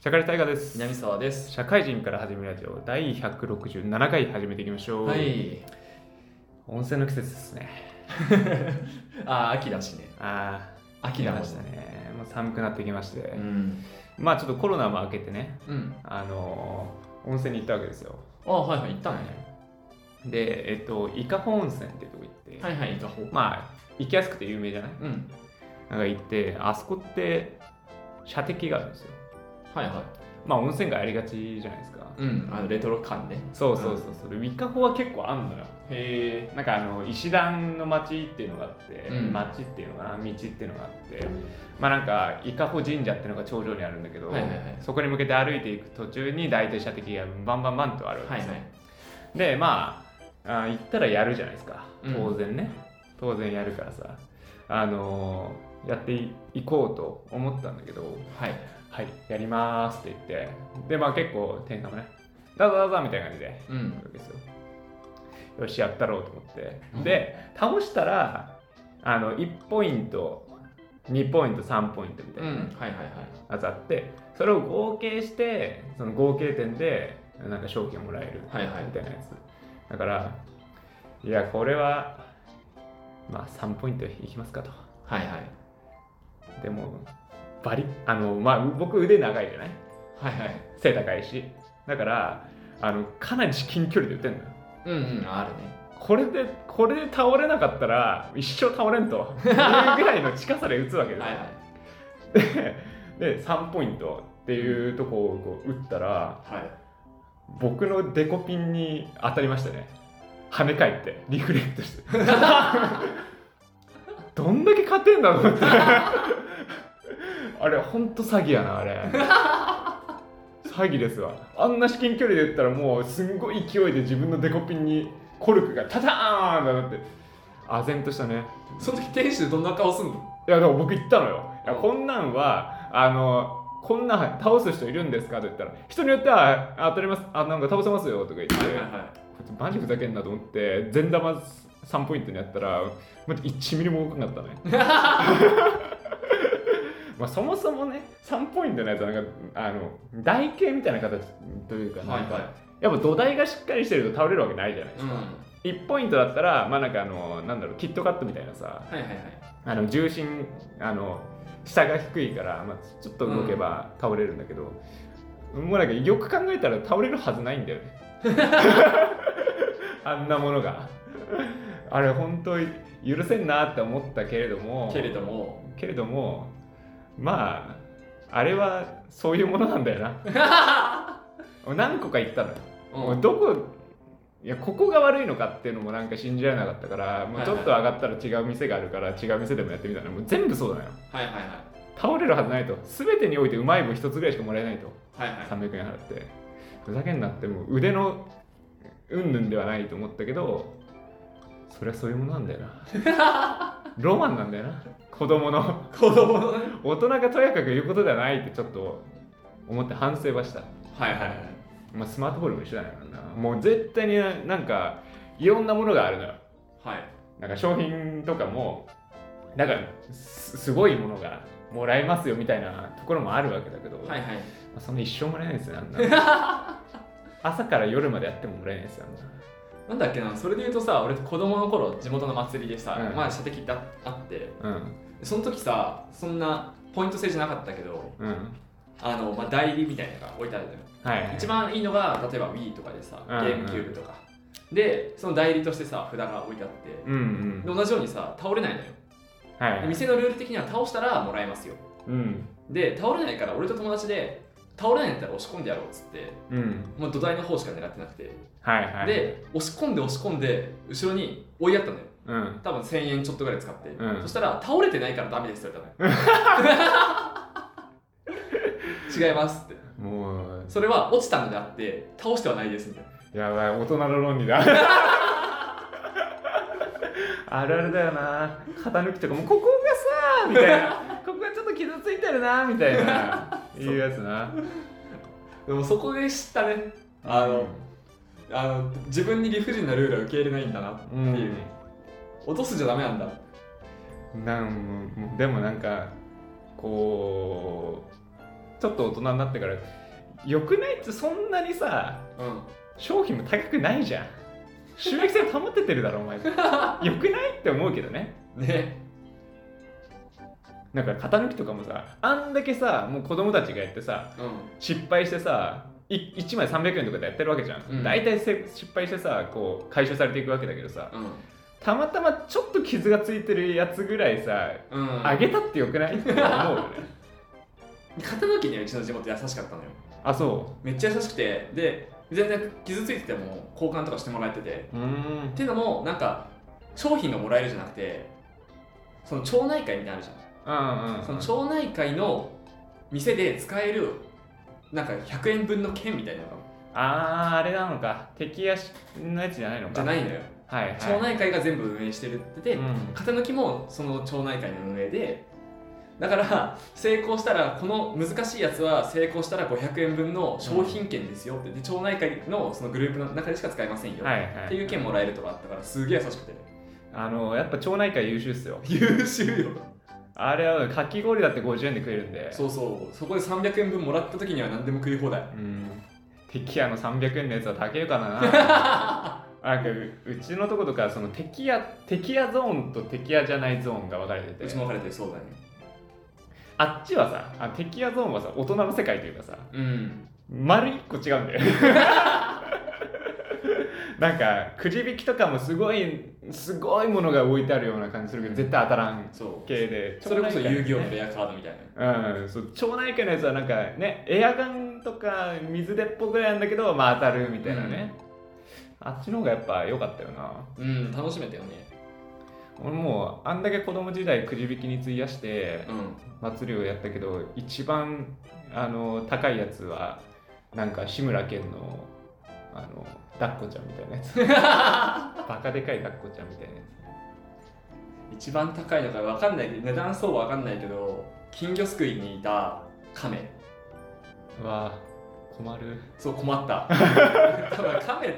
社会大河です南沢です。社会人から始めるラジオ第167回始めていきましょう、はい。温泉の季節ですね あー、秋だしね。ああ秋だしたねもう寒くなってきまして、うん。まあちょっとコロナも明けてねうん。あのー温泉に行ったわけですよあー、はいはい、行ったね。でえっと伊香保温泉っていうとこ行って、はいはい、行った方。まあ行きやすくて有名じゃない？うん。なんか行ってあそこって射的があるんですよはいはい。まあ温泉街ありがちじゃないですか。うん。あの、レトロ感ね。そうそうそうそう、で伊香保は結構あんのよ。へなんかあの石段の町っていうのがあって、うん。町っていうのかな？道っていうのがあって。まあなんか伊香保神社っていうのが頂上にあるんだけど、はいはいはい。そこに向けて歩いていく途中に大体射的がバンバンバンとあるわけですよ、はいはい。でまああ行ったらやるじゃないですか。うん。当然ね、当然やるからさ。あのーやっていいこうと思ったんだけどはい。はいやりますって言ってでまあ結構店員さんもねどうぞどうぞみたいな感じでうん。わけですよ。よし、やったろうと思って。うんで、倒したら、あの、1ポイント、2ポイント、3ポイントみたうん。いなねはいはいはい。やつあって、それを合計して、その合計点で、なんか賞金をもらえるはいはいみたいなやつ。だから、いや、これは、まあ、3ポイントいきますかと。はいはい。でも、バリあの、まあ、僕腕長いじゃない？はいはい。背高いし。だから、あの、かなり至近距離で打てんのよ。うんうん、あるね。これでこれで倒れなかったら一生倒れんというぐらいの近さで打つわけですよ、はいはい。で3ポイントっていうとこをこう打ったらはい。僕のデコピンに当たりましたね跳ね返ってリフレクトして どんだけ勝てんだろうってあれほんと詐欺やなあれ。詐欺ですわ。あんな至近距離で打ったらもうすんごい勢いで自分のデコピンにコルクがタターンってなって。唖然としたね。その時店主どんな顔すんの？いやでも僕言ったのよ。いやこんなんはあのこんなん倒す人いるんですかって言ったら人によってはあ当たります。あなんか倒せますよとか言って、はいはいはい。こいつマジふざけんなと思って全玉3ポイントにやったらま1ミリも動かなかったね まあそもそもね3ポイントのやつはなんかあの台形みたいな形というかなんか、はいはやっぱ土台がしっかりしてると倒れるわけないじゃないでい。すか、うん。1ポイントだったらまあなんかあのなんだろうキットカットみたいなさはいはいはい。あの重心あの下が低いから、まあ、ちょっと動けば倒れるんだけど、もうなんかよく考えたら倒れるはずないんだよね あんなものがあれ本当に許せんなって思ったけれどもけれども、けれどもまああれはそういうものなんだよな。何個か言ったのうどこいやここが悪いのかっていうのもなんか信じられなかったからもうちょっと上がったら違う店があるから違う店でもやってみたらもう全部そうだよ。はいはいはい。倒れるはずないと。全てにおいてうまい棒一つぐらいしかもらえないと。はいはい。300円払って。ふざけんなって。もう腕のうんぬんではないと思ったけどそりゃそういうものなんだよな ロマンなんだよな子供の子供のね。大人がとやかく言うことではないってちょっと思って反省はした、はいはいはい。まあ、スマートフォンも一緒だよなもう絶対になんかいろんなものがあるのよはい。なんか商品とかもなんかすすごいものがもらえますよみたいなところもあるわけだけど、はいはい。まあ、そんな一生もらえないですよあんな 朝から夜までやってももらえないですよあんななんだっけな、それで言うとさ、俺子供の頃、地元の祭りでさ、うんまあ射的ってああって、うんその時さ、そんなポイント制じゃなかったけど、うんあの、まあ、代理みたいなのが置いてあるのよ。はいはい一番いいのが、例えば Wii とかでさ、ゲうんうんームキューブとか。で、その代理としてさ、札が置いてあって、うんうんで同じようにさ、倒れないのよ。はいで店のルール的には倒したらもらえますよ。うんで、倒れないから俺と友達で、倒れないんだったら押し込んでやろうっつって、うん。もう土台の方しか狙ってなくて、はいはい。で、押し込んで押し込んで、後ろに追いやったのよ。うん。多分1000円ちょっとぐらい使って、うん。そしたら倒れてないからダメですって言われたのよ。違いますって。もう。それは落ちたのであって倒してはないですみたいな。やばい大人の論理だ。あるあるだよな。型抜きとかもここみたいな。ここがちょっと傷ついてるなみたいな。いうやつな。でもそこで知ったね。あの、あの自分に理不尽なルールは受け入れないんだなってう。ん。いう、落とすじゃダメなんだ。なんでもなんかこうちょっと大人になってからよくないってそんなにさうん。商品も高くないじゃん。収益性保ててるだろお前。よくないって思うけどね。ねなんか型抜きとかもさあんだけさもう子供たちがやってさうん。失敗してさい1枚300円とかでやってるわけじゃん、うん。大体せ失敗してさこう回収されていくわけだけどさうん。たまたまちょっと傷がついてるやつぐらいさうん。あげたってよくない？って思うよね。型抜きにはうちの地元優しかったのよ。あそめっちゃ優しくてで全然傷ついてても交換とかしてもらえてて。っていうのもなんか商品がもらえるじゃなくてその町内会みたいなのあるじゃんその町内会の店で使えるなんか100円分の券みたいなのがあーあれなのか。敵足のやつじゃないのか。じゃないのよ。はいはい。町内会が全部運営してるってで、うん。型抜きもその町内会の運営でだから成功したらこの難しいやつは成功したら500円分の商品券ですよってで町内会のそのグループの中でしか使えませんよ、っていう券もらえるとかあったからすげえ優しくてあのやっぱ町内会優秀っすよ。優秀よあれはかき氷だって50円で食えるんで。そうそう。そこで300円分もらった時には何でも食い放題。うん。敵屋の300円のやつは高いかな。なんかううちのとことかその敵屋敵屋ゾーンと敵屋じゃないゾーンが分かれてて。うちも分かれてるそうだね。あっちはさあ敵屋ゾーンはさ大人の世界というかさうん。丸一個違うんだよ なんかくじ引きとかもすごいすごいものが置いてあるような感じするけど絶対当たらん系で。それこそ遊戯王のねレアカードみたいな。うん、そう町内会のやつはなんかねエアガンとか水鉄砲ぐらいなんだけどまあ当たるみたいなね、あっちの方がやっぱ良かったよな。うん楽しめたよね。俺もうあんだけ子供時代くじ引きに費やしてうん。祭りをやったけど一番あの高いやつはなんか志村けんのあの抱っこちゃんみたいなやつ。バカでかい抱っこちゃんみたいなや一番高いのか分かんない値段相場分かんないけど金魚すくいにいた亀。つうわ困る。そう困った。多分亀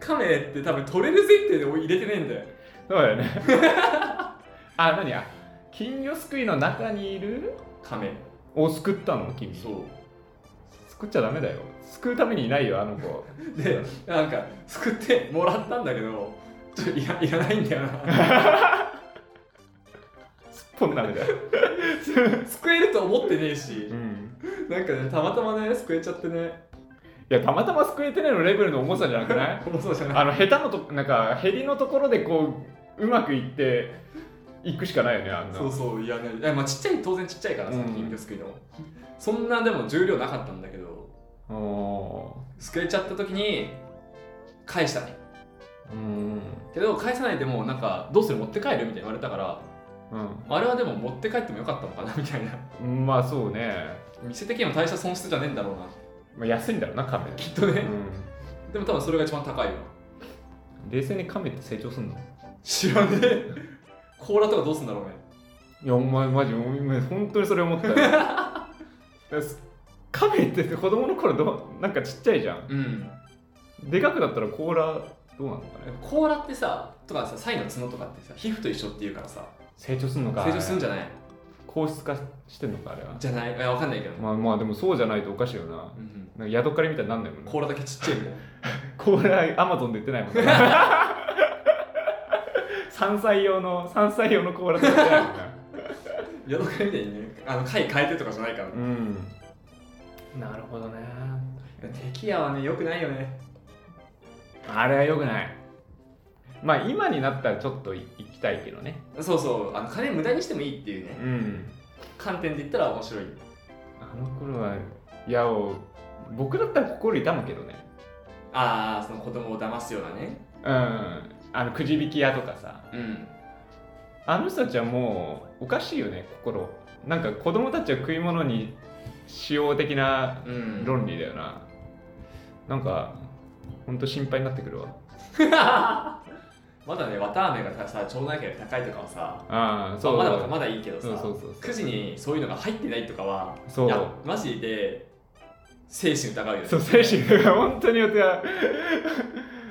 亀って多分取れる前提で入れてねえんだよ。そうだよね。あ何？や金魚すくいの中にいる？亀。を救ったの？君。そ救っちゃダメだよ救うためにいないよあの子。う でなんかすくってもらったんだけどちょいらいらないんだよな。すっぽんダメだよ。救えると思ってねえし。うん。なんかねたまたまね救えちゃってね。いやたまたま救えてないのレベルの重さじゃなくない？もうそうじゃない。あの下手のとなんかヘリのところでこううまくいっていくしかないよねあんな。そうそういやね。いやまあちっちゃい当然ちっちゃいからさ、うん金魚すくいの。そんなでも重量なかったんだけどお救えちゃった時に返したね。ーうん。けど返さないでもなんかどうする？持って帰る？みたいに言われたからあれはでも持って帰ってもよかったのかな？みたいな。うんまあそうね、店的にも大した損失じゃねえんだろうな。まあ、安いんだろうなカメきっとね、うでも多分それが一番高いわん、冷静にカメって成長すんの？知らねえ。甲羅とかどうすんだろうね。いやお前マジお前本当にそれ思ったよ カメって子供の頃どうなんかちっちゃいじゃん。うん。でかくなったら甲羅どうなのかね。甲羅ってさとかさサイの角とかってさ皮膚と一緒っていうからさ。成長すんのか。成長するんじゃゃない？硬質化してんのかあれは。じゃない？いやわかんないけど、まあまあでもそうじゃないとおかしいよな。うんなんかヤドカリみたいになんないもんな甲羅だけちっちゃいみたいな甲羅アマゾンで売ってないもんね。山菜用の山菜用の甲羅とか売ってないもんなヤドカリみたいにね。あの貝変えてとかじゃないから、うんなるほどね。敵屋はねよくないよね。あれはよくない。まあ今になったらちょっと行きたいけどね。そうそう。あの金無駄にしてもいいっていうね。うん。観点で言ったら面白い。あの頃はいやお僕だったら心痛むけどね。ああその子供を騙すようなね。うん。あのくじ引き屋とかさ。うん。あの人たちはもうおかしいよね心。なんか子供たちは食い物に使用的なうん。論理だよな、なんかほんと心配になってくるわ。まだね綿あめがさ町内会が高いとかはさそう。まだまだいいけどさそうそうそうそう。9時にそういうのが入ってないとかはそう。いやマジで精神疑うよね。そう精神が本当によっては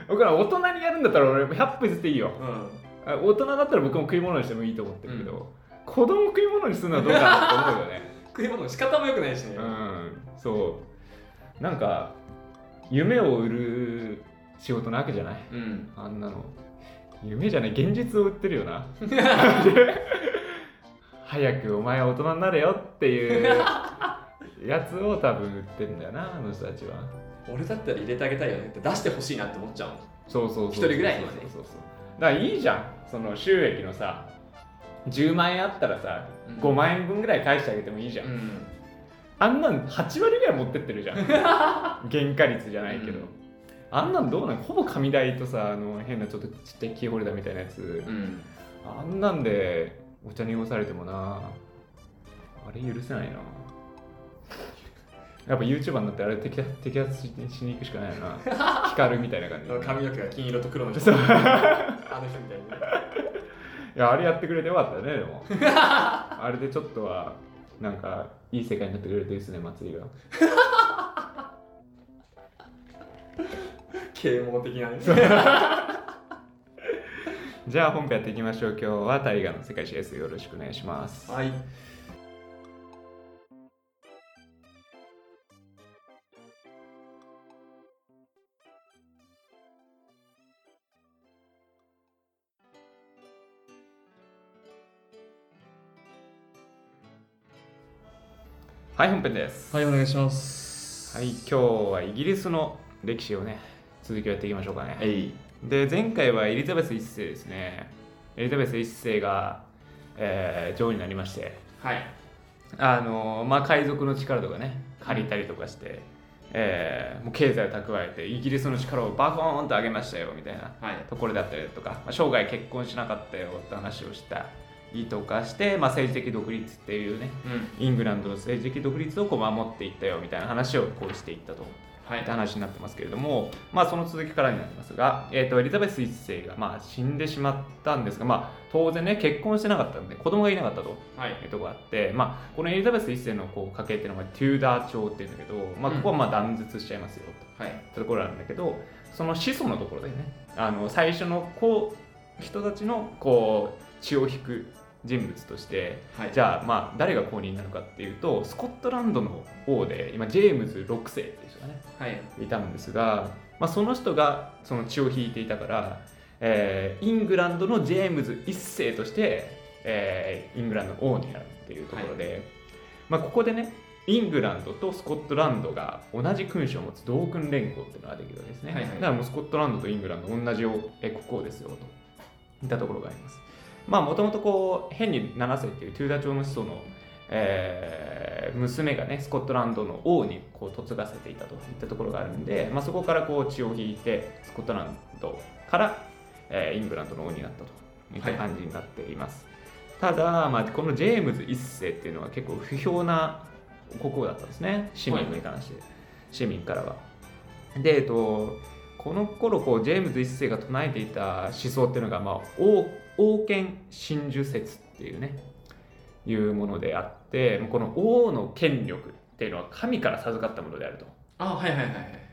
僕ら大人にやるんだったら俺100歩譲っていいよ。うん。あ大人だったら僕も食い物にしてもいいと思ってるけど、子供食い物にするのはどうかなって思うよね食い物の仕方も良くないしね、うんそう。なんか夢を売る仕事なわけじゃない。うん。あんなの。夢じゃない現実を売ってるよな。早くお前は大人になれよっていうやつを多分売ってんだよなあの人たちは。俺だったら入れてあげたいよねって出してほしいなって思っちゃうもん。そうそうそう一人ぐらいにはね。そうそうそう。だからいいじゃん。その収益のさ10万円あったらさうん。5万円分ぐらい返してあげてもいいじゃん、んあんなん8割ぐらい持ってってるじゃん。原価率じゃないけど、うん。あんなんどうなん？ほぼ紙代とさあの変なちょっとちっちゃいキーホルダーみたいなやつ、うん。あんなんでお茶濁されてもな。あれ許せないな。やっぱ YouTuber になってあれ摘発摘発ししに行くしかないよな。光るみたいな感じ。髪の毛が金色と黒の人。そう。あの人みたいにねいやあれやってくれてよかったねでも。あれでちょっとはなんかいい世界になってくれるといいですね祭りが。啓蒙的なね。じゃあ本編やっていきましょう。今日は大河の世界史です。よろしくお願いします。はいはい本編です。はいお願いします。はい今日はイギリスの歴史をね続きをやっていきましょうかね。はい。で前回はエリザベス1世ですね。エリザベス1世が、えー女王になりまして。はい。あのまあ海賊の力とかね借りたりとかして、えーもう経済を蓄えてイギリスの力をバコーンと上げましたよみたいなはい。ところだったりとか、まあ、生涯結婚しなかったよって話をしたりとかして、まあ、政治的独立っていうねうん。イングランドの政治的独立をこう守っていったよみたいな話をこうしていったとはい。って話になってますけれども、まあ、その続きからになりますが、えー、とエリザベス1世がまあ死んでしまったんですが、まあ、当然ね結婚してなかったので子供がいなかったとはい。いうところがあって、まあ、このエリザベス1世のこう家系っていうのはテューダー朝っていうんだけど、まあ、ここはまあ断絶しちゃいますよと。はい。ってところなんだけどその子孫のところでねあの最初のこう人たちのこう血を引く人物としてはい。じゃあまあ誰が公認になるかっていうとスコットランドの王で今ジェームズ6世っていう人がねはい。いたんですが、まあ、その人がその血を引いていたから、えーイングランドのジェームズ1世として、えーイングランドの王になるっていうところで、まあ、ここでねイングランドとスコットランドが同じ君主を持つ同君連合っていうのができるわけですね、はいはい。だからもうスコットランドとイングランド同じえ国王ですよといったところがありますまあもともとこうヘンリー7世っていうトゥーダー朝の子孫の、えー娘がねスコットランドの王にこう嫁がせていたといったところがあるんで、まあ、そこからこう血を引いてスコットランドから、えーイングランドの王になったといった感じになっています、ただ、まあ、このジェームズ1世っていうのは結構不評な国王だったんですね。市民に関して、市民からは。で、えっと、この頃こうジェームズ1世が唱えていた思想っていうのが、まあ、王王権真珠説っていうねいうものであってこの王の権力っていうのは神から授かったものであると、あはいはいはいはい。はい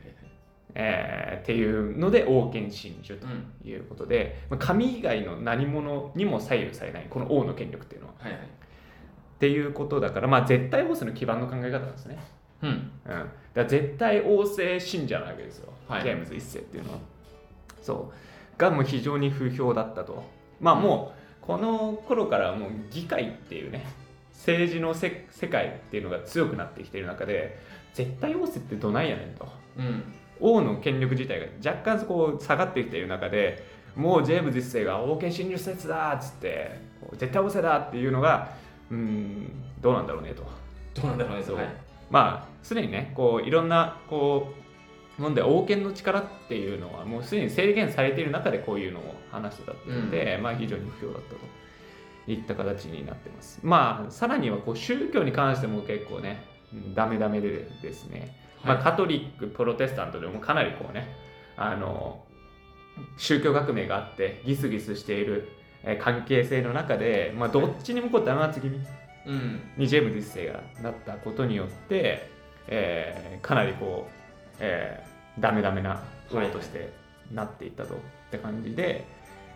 えーっていうので王権真珠とうんいうことで、まあ神以外の何者にも左右されないこの王の権力っていうのは。はいはい。っていうことだから、まあ、絶対王政の基盤の考え方なんですね。うん。うん、だから絶対王政信者なわけですよ、はい。ジェームズ1世っていうのは。そう。がもう非常に不評だったと。まあもうこの頃からもう議会っていうね政治のせ世界っていうのが強くなってきている中で絶対王政ってどないやねんと。うん。王の権力自体が若干こう下がってきている中でもうジェームズ1世が王権侵入説だっつって絶対王政だっていうのがうんどうなんだろうねと。どうなんだろうねそうはい。まあすでにねこういろんなこうもんで王権の力っていうのはもうすでに制限されている中でこういうのを話してたっていうので、まあ非常に不評だったと。いった形になってます。まあさらにはこう宗教に関しても結構ねうんダメダメでですね、まあ、カトリックプロテスタントでもかなりこうねあの宗教革命があってギスギスしているえー関係性の中で、まあ、どっちにもこう弾圧気味うん。にジェームズ1世がなったことによって、えーかなりこう、えーダメダメな王としてなっていったと。って感じで、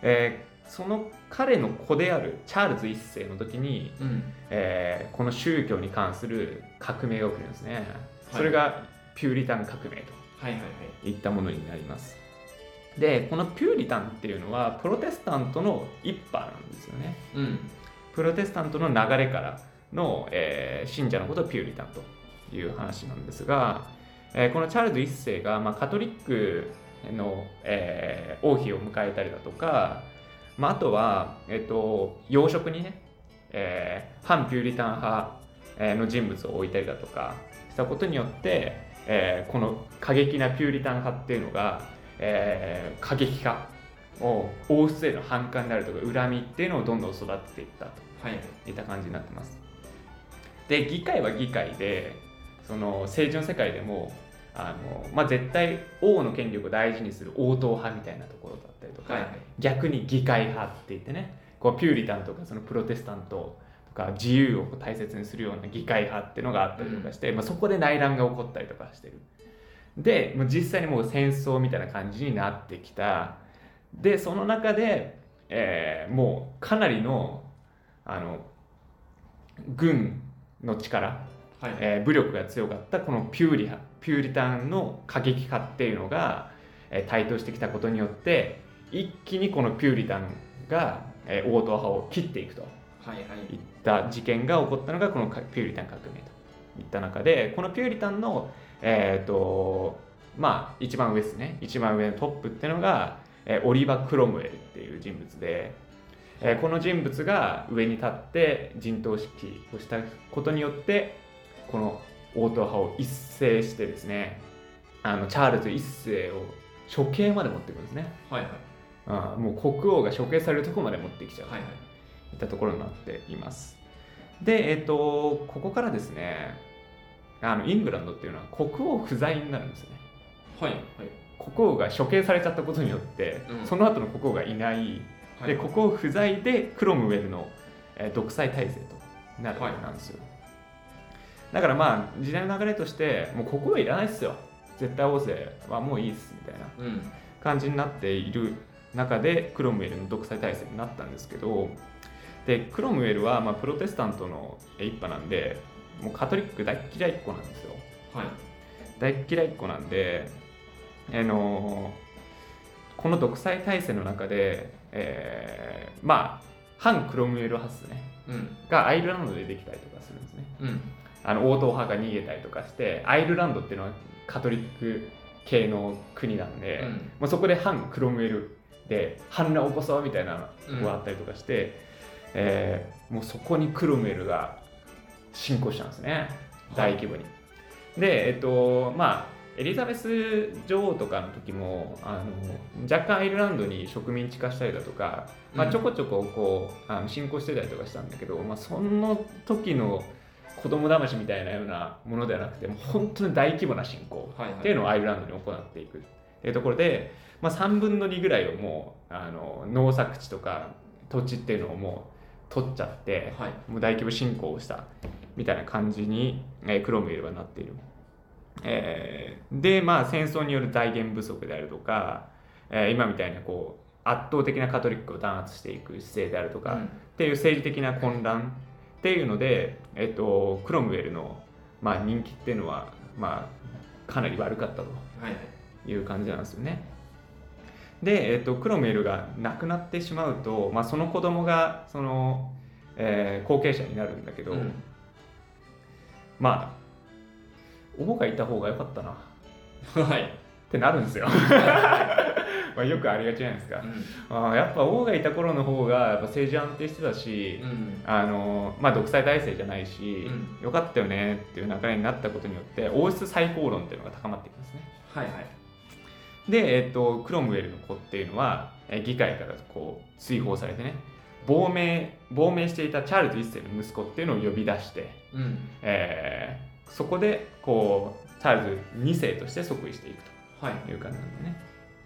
えーその彼の子であるチャールズ一世の時に、うん。えーこの宗教に関する革命が起きるんですね、はい。それがピューリタン革命とはいったものになります。でこのピューリタンっていうのはプロテスタントの一派なんですよね。うん。プロテスタントの流れからの、えー信者のことをピューリタンという話なんですが、えーこのチャールズ一世が、まあ、カトリックの、えー王妃を迎えたりだとか、まあ、あとは、えっと養殖にね、えー反ピューリタン派えーの人物を置いたりだとかしたことによって、えーこの過激なピューリタン派っていうのが、えー過激化を王室への反感であるとか恨みっていうのをどんどん育てていったとはいはいいった感じになってます。で議会は議会でその政治の世界でもあの、まあ、絶対王の権力を大事にする王党派みたいなところだったりとか、はいはい。逆に議会派って言ってねこうピューリタンとかそのプロテスタントとか自由を大切にするような議会派っていうのがあったりとかして、まあ、そこで内乱が起こったりとかしてる。でもう実際にもう戦争みたいな感じになってきた。でその中で、えーもうかなりのあの軍の力、はい。えー武力が強かったこのピューリ派ピューリタンの過激派っていうのが、えー台頭してきたことによって一気にこのピューリタンが、えー王党派を切っていくと。はいった事件が起こったのがこのかピューリタン革命と。いった中でこのピューリタンのえっ、とまあ一番上ですね。一番上のトップっていうのが、えーオリバ・クロムウェルっていう人物で、えーこの人物が上に立って陣頭指揮をしたことによってこの王党派を一斉してですねあのチャールズ一世を処刑まで持っていくんですね。はいはい。あーもう国王が処刑されるところまで持ってきちゃう、はいはい。いったところになっています。で、えっ、と、ここからですね、あのイングランドっていうのは国王不在になるんですよね。はいはい。国王が処刑されちゃったことによって、うん。その後の国王がいない、はい。で国王不在でクロムウェルの、えー独裁体制となるわけなんですよ。だからまあ時代の流れとしてもう国王いらないっすよ。絶対王政はもういいっすみたいなうん。感じになっている中でクロムウェルの独裁体制になったんですけどでクロムウェルはまあプロテスタントの一派なんでもうカトリック大っ嫌いっ子なんですよ。はい。大っ嫌いっ子なんであのこの独裁体制の中で、えーまあ反クロムウェル派ですね。うん。がアイルランドでできたりとかするんですね。うんあの王党派が逃げたりとかしてアイルランドっていうのはカトリック系の国なんで、うん。まあ、そこで反クロムウェルで反乱を起こそうみたいなのがあったりとかして、えーもうそこにクロムウェルが侵攻したんですね。大規模に。でえっとまあエリザベス女王とかの時もあの若干アイルランドに植民地化したりだとか、まあ、うん。ちょこちょここうあの進行してたりとかしたんだけど、まあ、その時の子供騙しみたいなようなものではなくてもう本当に大規模な侵攻っていうのをアイルランドに行っていくっていうところで、まあ、3分の2ぐらいをもうあの農作地とか土地っていうのをもう取っちゃってはい。もう大規模侵攻をしたみたいな感じに、えークロムウェルはなっている。えーでまあ戦争による財源不足であるとか、えー今みたいなこう圧倒的なカトリックを弾圧していく姿勢であるとか、うん。っていう政治的な混乱っていうので、えっと、クロムウェルの、まあ、人気っていうのは、まあ、かなり悪かったとはいう感じなんですよね。で、えっと、クロムウェルが亡くなってしまうと、まあ、その子供がその、えー後継者になるんだけど、うん。まあ王がいた方が良かったな。っはいてなるんですよ。まあよくありがちじゃないですか。あーやっぱ王がいた頃の方がやっぱ政治安定してたし、うんあのまあ、独裁体制じゃないし、うよかったよねっていう流れになったことによって王室最高論っていうのが高まっていくんですね。はいはいで、えっと、クロムウェルの子っていうのはえー議会からこう追放されてね亡命亡命していたチャールズ一世の息子っていうのを呼び出して、うんえーそこでこうチャールズ2世として即位していくはいとい。う感じなんでね。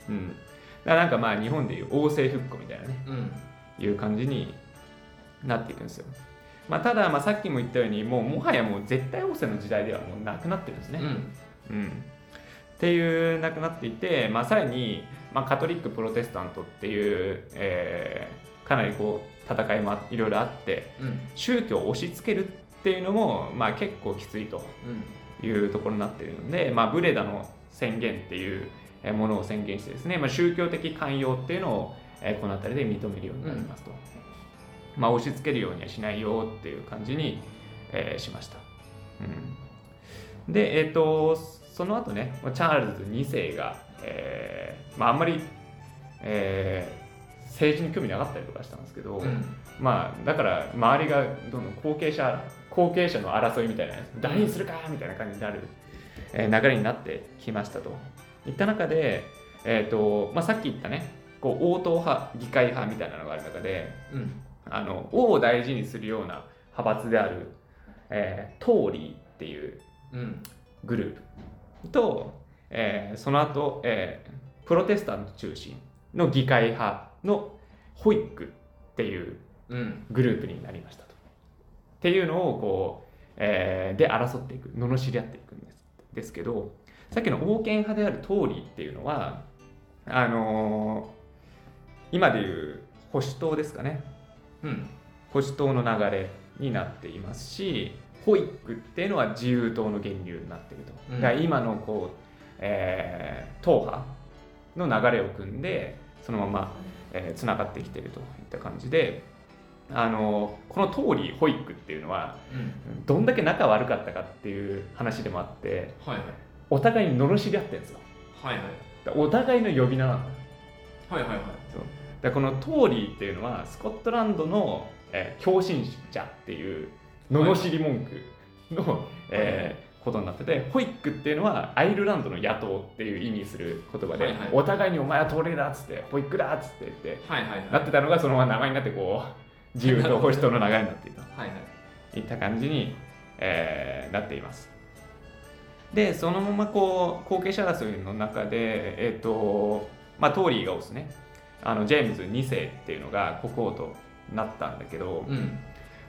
うん、だからなんかまあ日本でいう王政復古みたいなね。うん。いう感じになっていくんですよ。まあ、ただ、まあ、さっきも言ったようにもうもはやもう絶対王政の時代ではもうなくなってるんですね。うん。うん。っていうなくなっていて、まあ、さらに、まあ、カトリックプロテスタントっていう、えーかなりこう戦いもいろいろあってうん。宗教を押し付けるっていうのも、まあ、結構きついとうん。いうところになっているので、まあ、ブレダの宣言っていうえーものを宣言してですね、まあ、宗教的寛容っていうのをえーこの辺りで認めるようになりますと、まあ、押し付けるようにはしないよっていう感じに、えーしました、うん、でえっ、とその後ねチャールズ2世が、えーまあ、あんまり、えー政治に興味なかったりとかしたんですけど、うん。まあだから周りがどんどん後継者後継者の争いみたいな誰にするかみたいな感じになる、えー流れになってきましたと。いった中で、えーとまあ、さっき言ったねこう応答派議会派みたいなのがある中でうん。あの王を大事にするような派閥である、えートーリーっていううん。グループと、えーその後、えープロテスタント中心の議会派のホイックっていううん。グループになりましたと。っていうのをこう、えーで争っていく罵り合っていくんですですけどさっきの王権派であるトーリーっていうのはあのー今でいう保守党ですかね。うん。保守党の流れになっていますしホイックっていうのは自由党の源流になっていると、うん。だから今のこう、えー党派の流れを組んでそのままえー、つながってきているといった感じであのこのトーリーホイックっていうのはうん。どんだけ仲悪かったかっていう話でもあってはいはい。お互いに罵り合ってるんですよ。はいはい。お互いの呼び名なんだはいはいはい。そう。だこのトーリーっていうのはスコットランドの、えー、狂信者っていう罵り文句の、えーことになっててホイックっていうのはアイルランドの野党っていう意味する言葉で、はいはい。お互いにお前はトーリーだっつってホイックだっつって言ってはいはい。なってたのがそのまま名前になってこう自由と保守党の流れになっていた。はいはい。といった感じに、えーなっています。でそのままこう後継者争いの中で、えーとまあ、トーリーが推すね。あのジェームズ2世っていうのが国王となったんだけど、うん。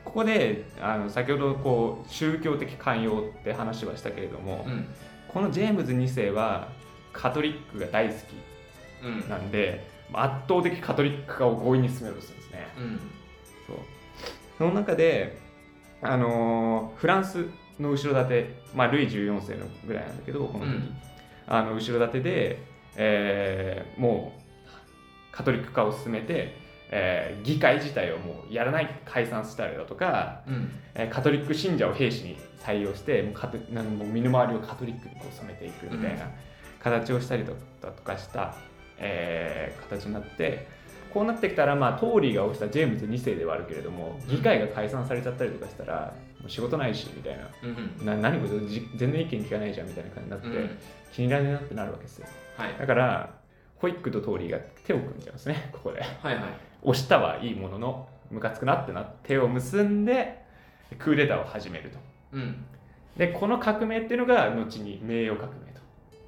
ここであの先ほどこう宗教的寛容って話はしたけれども、うん。このジェームズ2世はカトリックが大好きうんなん。で圧倒的カトリック化を強引に進めようとするんですね。うんその中で、あのーフランスの後ろ盾、まあ、ルイ14世のぐらいなんだけどこの時、うん。あの後ろ盾で、えーもうカトリック化を進めて、えー議会自体をもうやらない解散したりだとか、うん。えーカトリック信者を兵士に採用してもうカトなんもう身の回りをカトリックにこう染めていくみたいな形をしたりだとかした、えー形になってこうなってきたら、まあ、トーリーが推したジェームズ2世ではあるけれども議会が解散されちゃったりとかしたらもう仕事ないしみたいな。うんな何これじ全然意見聞かないじゃんみたいな感じになって、うん。気に入られなってなるわけですよ。はい。だからホイックとトーリーが手を組んじゃうんですね ここで。はいはい。押したはいいもののムカつくなってなって手を結んでクーデターを始めると。うん。でこの革命っていうのが後に名誉革命と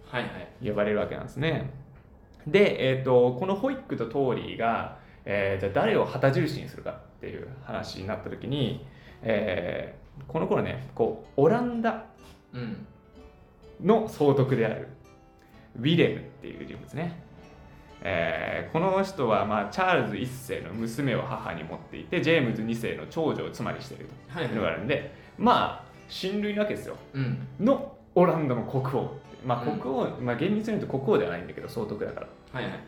はいはい。呼ばれるわけなんですねで、えー、とこのホイックとトーリーが、えーじゃあ誰を旗印にするかっていう話になった時に、えーこの頃ねこうオランダうん。の総督であるウィレムっていう人物ね、えーこの人は、まあ、チャールズ1世の娘を母に持っていてジェームズ2世の長女を妻にしているはいとい。うのがあはいるんでまあ親類なわけですよ。うん。のオランダの国王ってまあうん。国王、まあ厳密に言うと国王ではないんだけど総督だから。はいはい。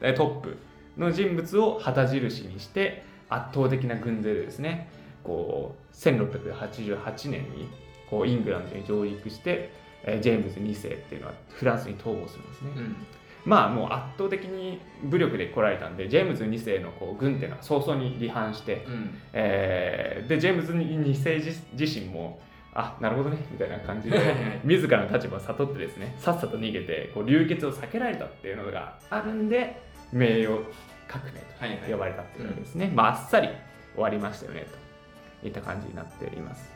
でトップの人物を旗印にして圧倒的な軍勢でですねこう1688年にこうイングランドに上陸してえージェームズ2世っていうのはフランスに逃亡するんですね、うん。まあもう圧倒的に武力で来られたんでジェームズ2世のこう軍っていうのは早々に離反して、うん。えーでジェームズ2世自自身もあなるほどね。みたいな感じではいはい。自らの立場を悟ってですねさっさと逃げてこう流血を避けられたっていうのがあるんで名誉革命はいはい。と呼ばれたっていうわけですね、まああっさり終わりましたよねといった感じになっています。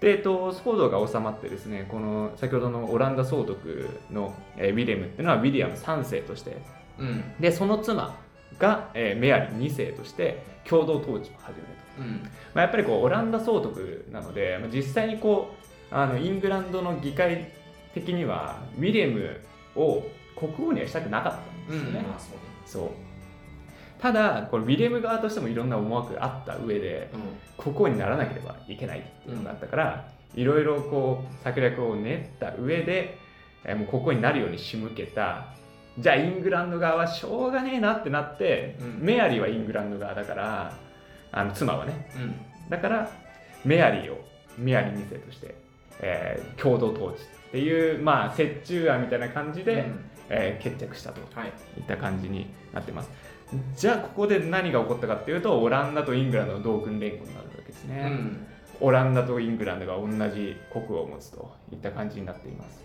で、えっと、騒動が収まってですねこの先ほどのオランダ総督の、えーウィレムっていうのはウィリアム3世として。うん。でその妻が、えーメアリー2世として共同統治を始めるとうん。まあ、やっぱりこうオランダ総督なので、まあ、実際にこうあのイングランドの議会的にはウィレムを国王にはしたくなかったんですよね。うねそう。ただこれウィレム側としてもいろんな思惑があった上でここにならなければいけないっていうのがあったから、いろいろこう策略を練った上で、えーもうここになるように仕向けたじゃあイングランド側はしょうがねえなってなって、うん。メアリーはイングランド側だからあの妻はね。うん。だからメアリーをメアリー2世として、えー共同統治っていうまあ折衷案みたいな感じで、うん。えー決着したと。はい。いった感じになってます。じゃあここで何が起こったかっていうとオランダとイングランドの同軍連合になるわけですね、うん。オランダとイングランドが同じ国王を持つといった感じになっています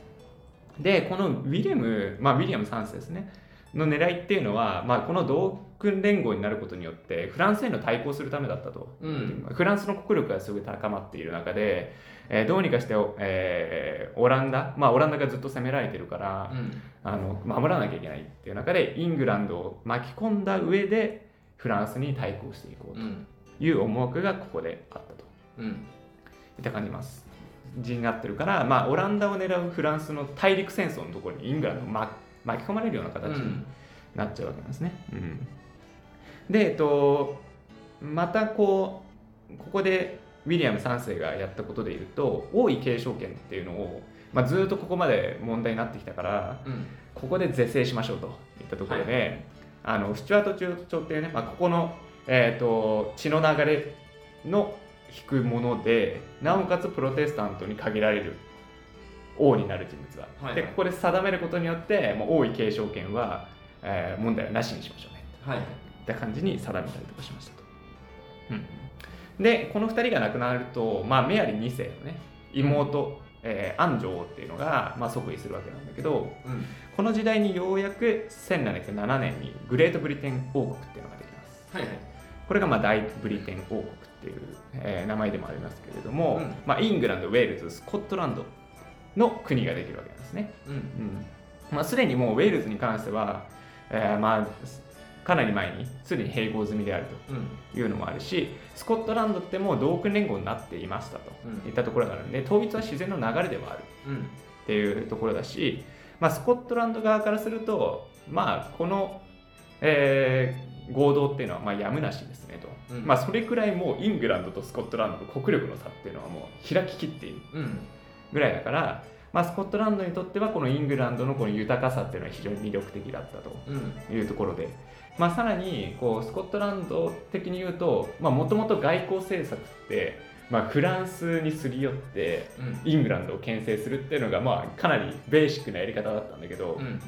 でこのウィレム、まあ、ウィリアム3世ですねの狙いっていうのは、まあ、この同軍連合になることによってフランスへの対抗するためだったと、うん。フランスの国力がすごい高まっている中で、えーどうにかして、えーオランダ、まあ、オランダがずっと攻められてるから、うん。あの守らなきゃいけないっていう中でイングランドを巻き込んだ上でフランスに対抗していこううん。という思惑がここであったと。うん。いった感じます。になってるから、まあ、オランダを狙うフランスの大陸戦争のところにイングランドを巻巻き込まれるような形になっちゃうわけなんですね。うん。で、えっと、またこうここでウィリアム3世がやったことでいうと王位継承権っていうのを、まあ、ずっとここまで問題になってきたからうん。ここで是正しましょうといったところで、あのスチュアート朝廷ね、まあ、ここの、えー、と血の流れの引くものでなおかつプロテスタントに限られる王になる人物は、はい。でここで定めることによってもう王位継承権は、えー問題はなしにしましょうね。はい。った感じに定めたりとかしましたと。うん、でこの2人が亡くなると、まあ、メアリー2世のね妹、えーアン女王っていうのが、まあ、即位するわけなんだけどうん。この時代にようやく1707年にグレートブリテン王国っていうのができます。はいはいこれがまあ大ブリテン王国っていう、えー名前でもありますけれども、うんまあ、イングランド、ウェールズ、スコットランドの国ができるわけなんですね。うんうんまあ、すでにもうウェールズに関しては、えーまあ、かなり前にすでに併合済みであるうんというのもあるし、スコットランドってもう同訓連合になっていましたとうんいったところがあるので、統一は自然の流れではある。うんっていうところだし、まあ、スコットランド側からすると、まあ、この、えー合同っていうのはまあやむなしですねと、うん。まあ、それくらいもうイングランドとスコットランドの国力の差っていうのはもう開ききっているうん。ぐらいだから、まあ、スコットランドにとってはこのイングランドのこの豊かさっていうのは非常に魅力的だったとうん。いうところで、まあ、さらにこうスコットランド的に言うともともと外交政策って、まあ、フランスにすり寄ってうん。イングランドを牽制するっていうのが、まあ、かなりベーシックなやり方だったんだけど、うん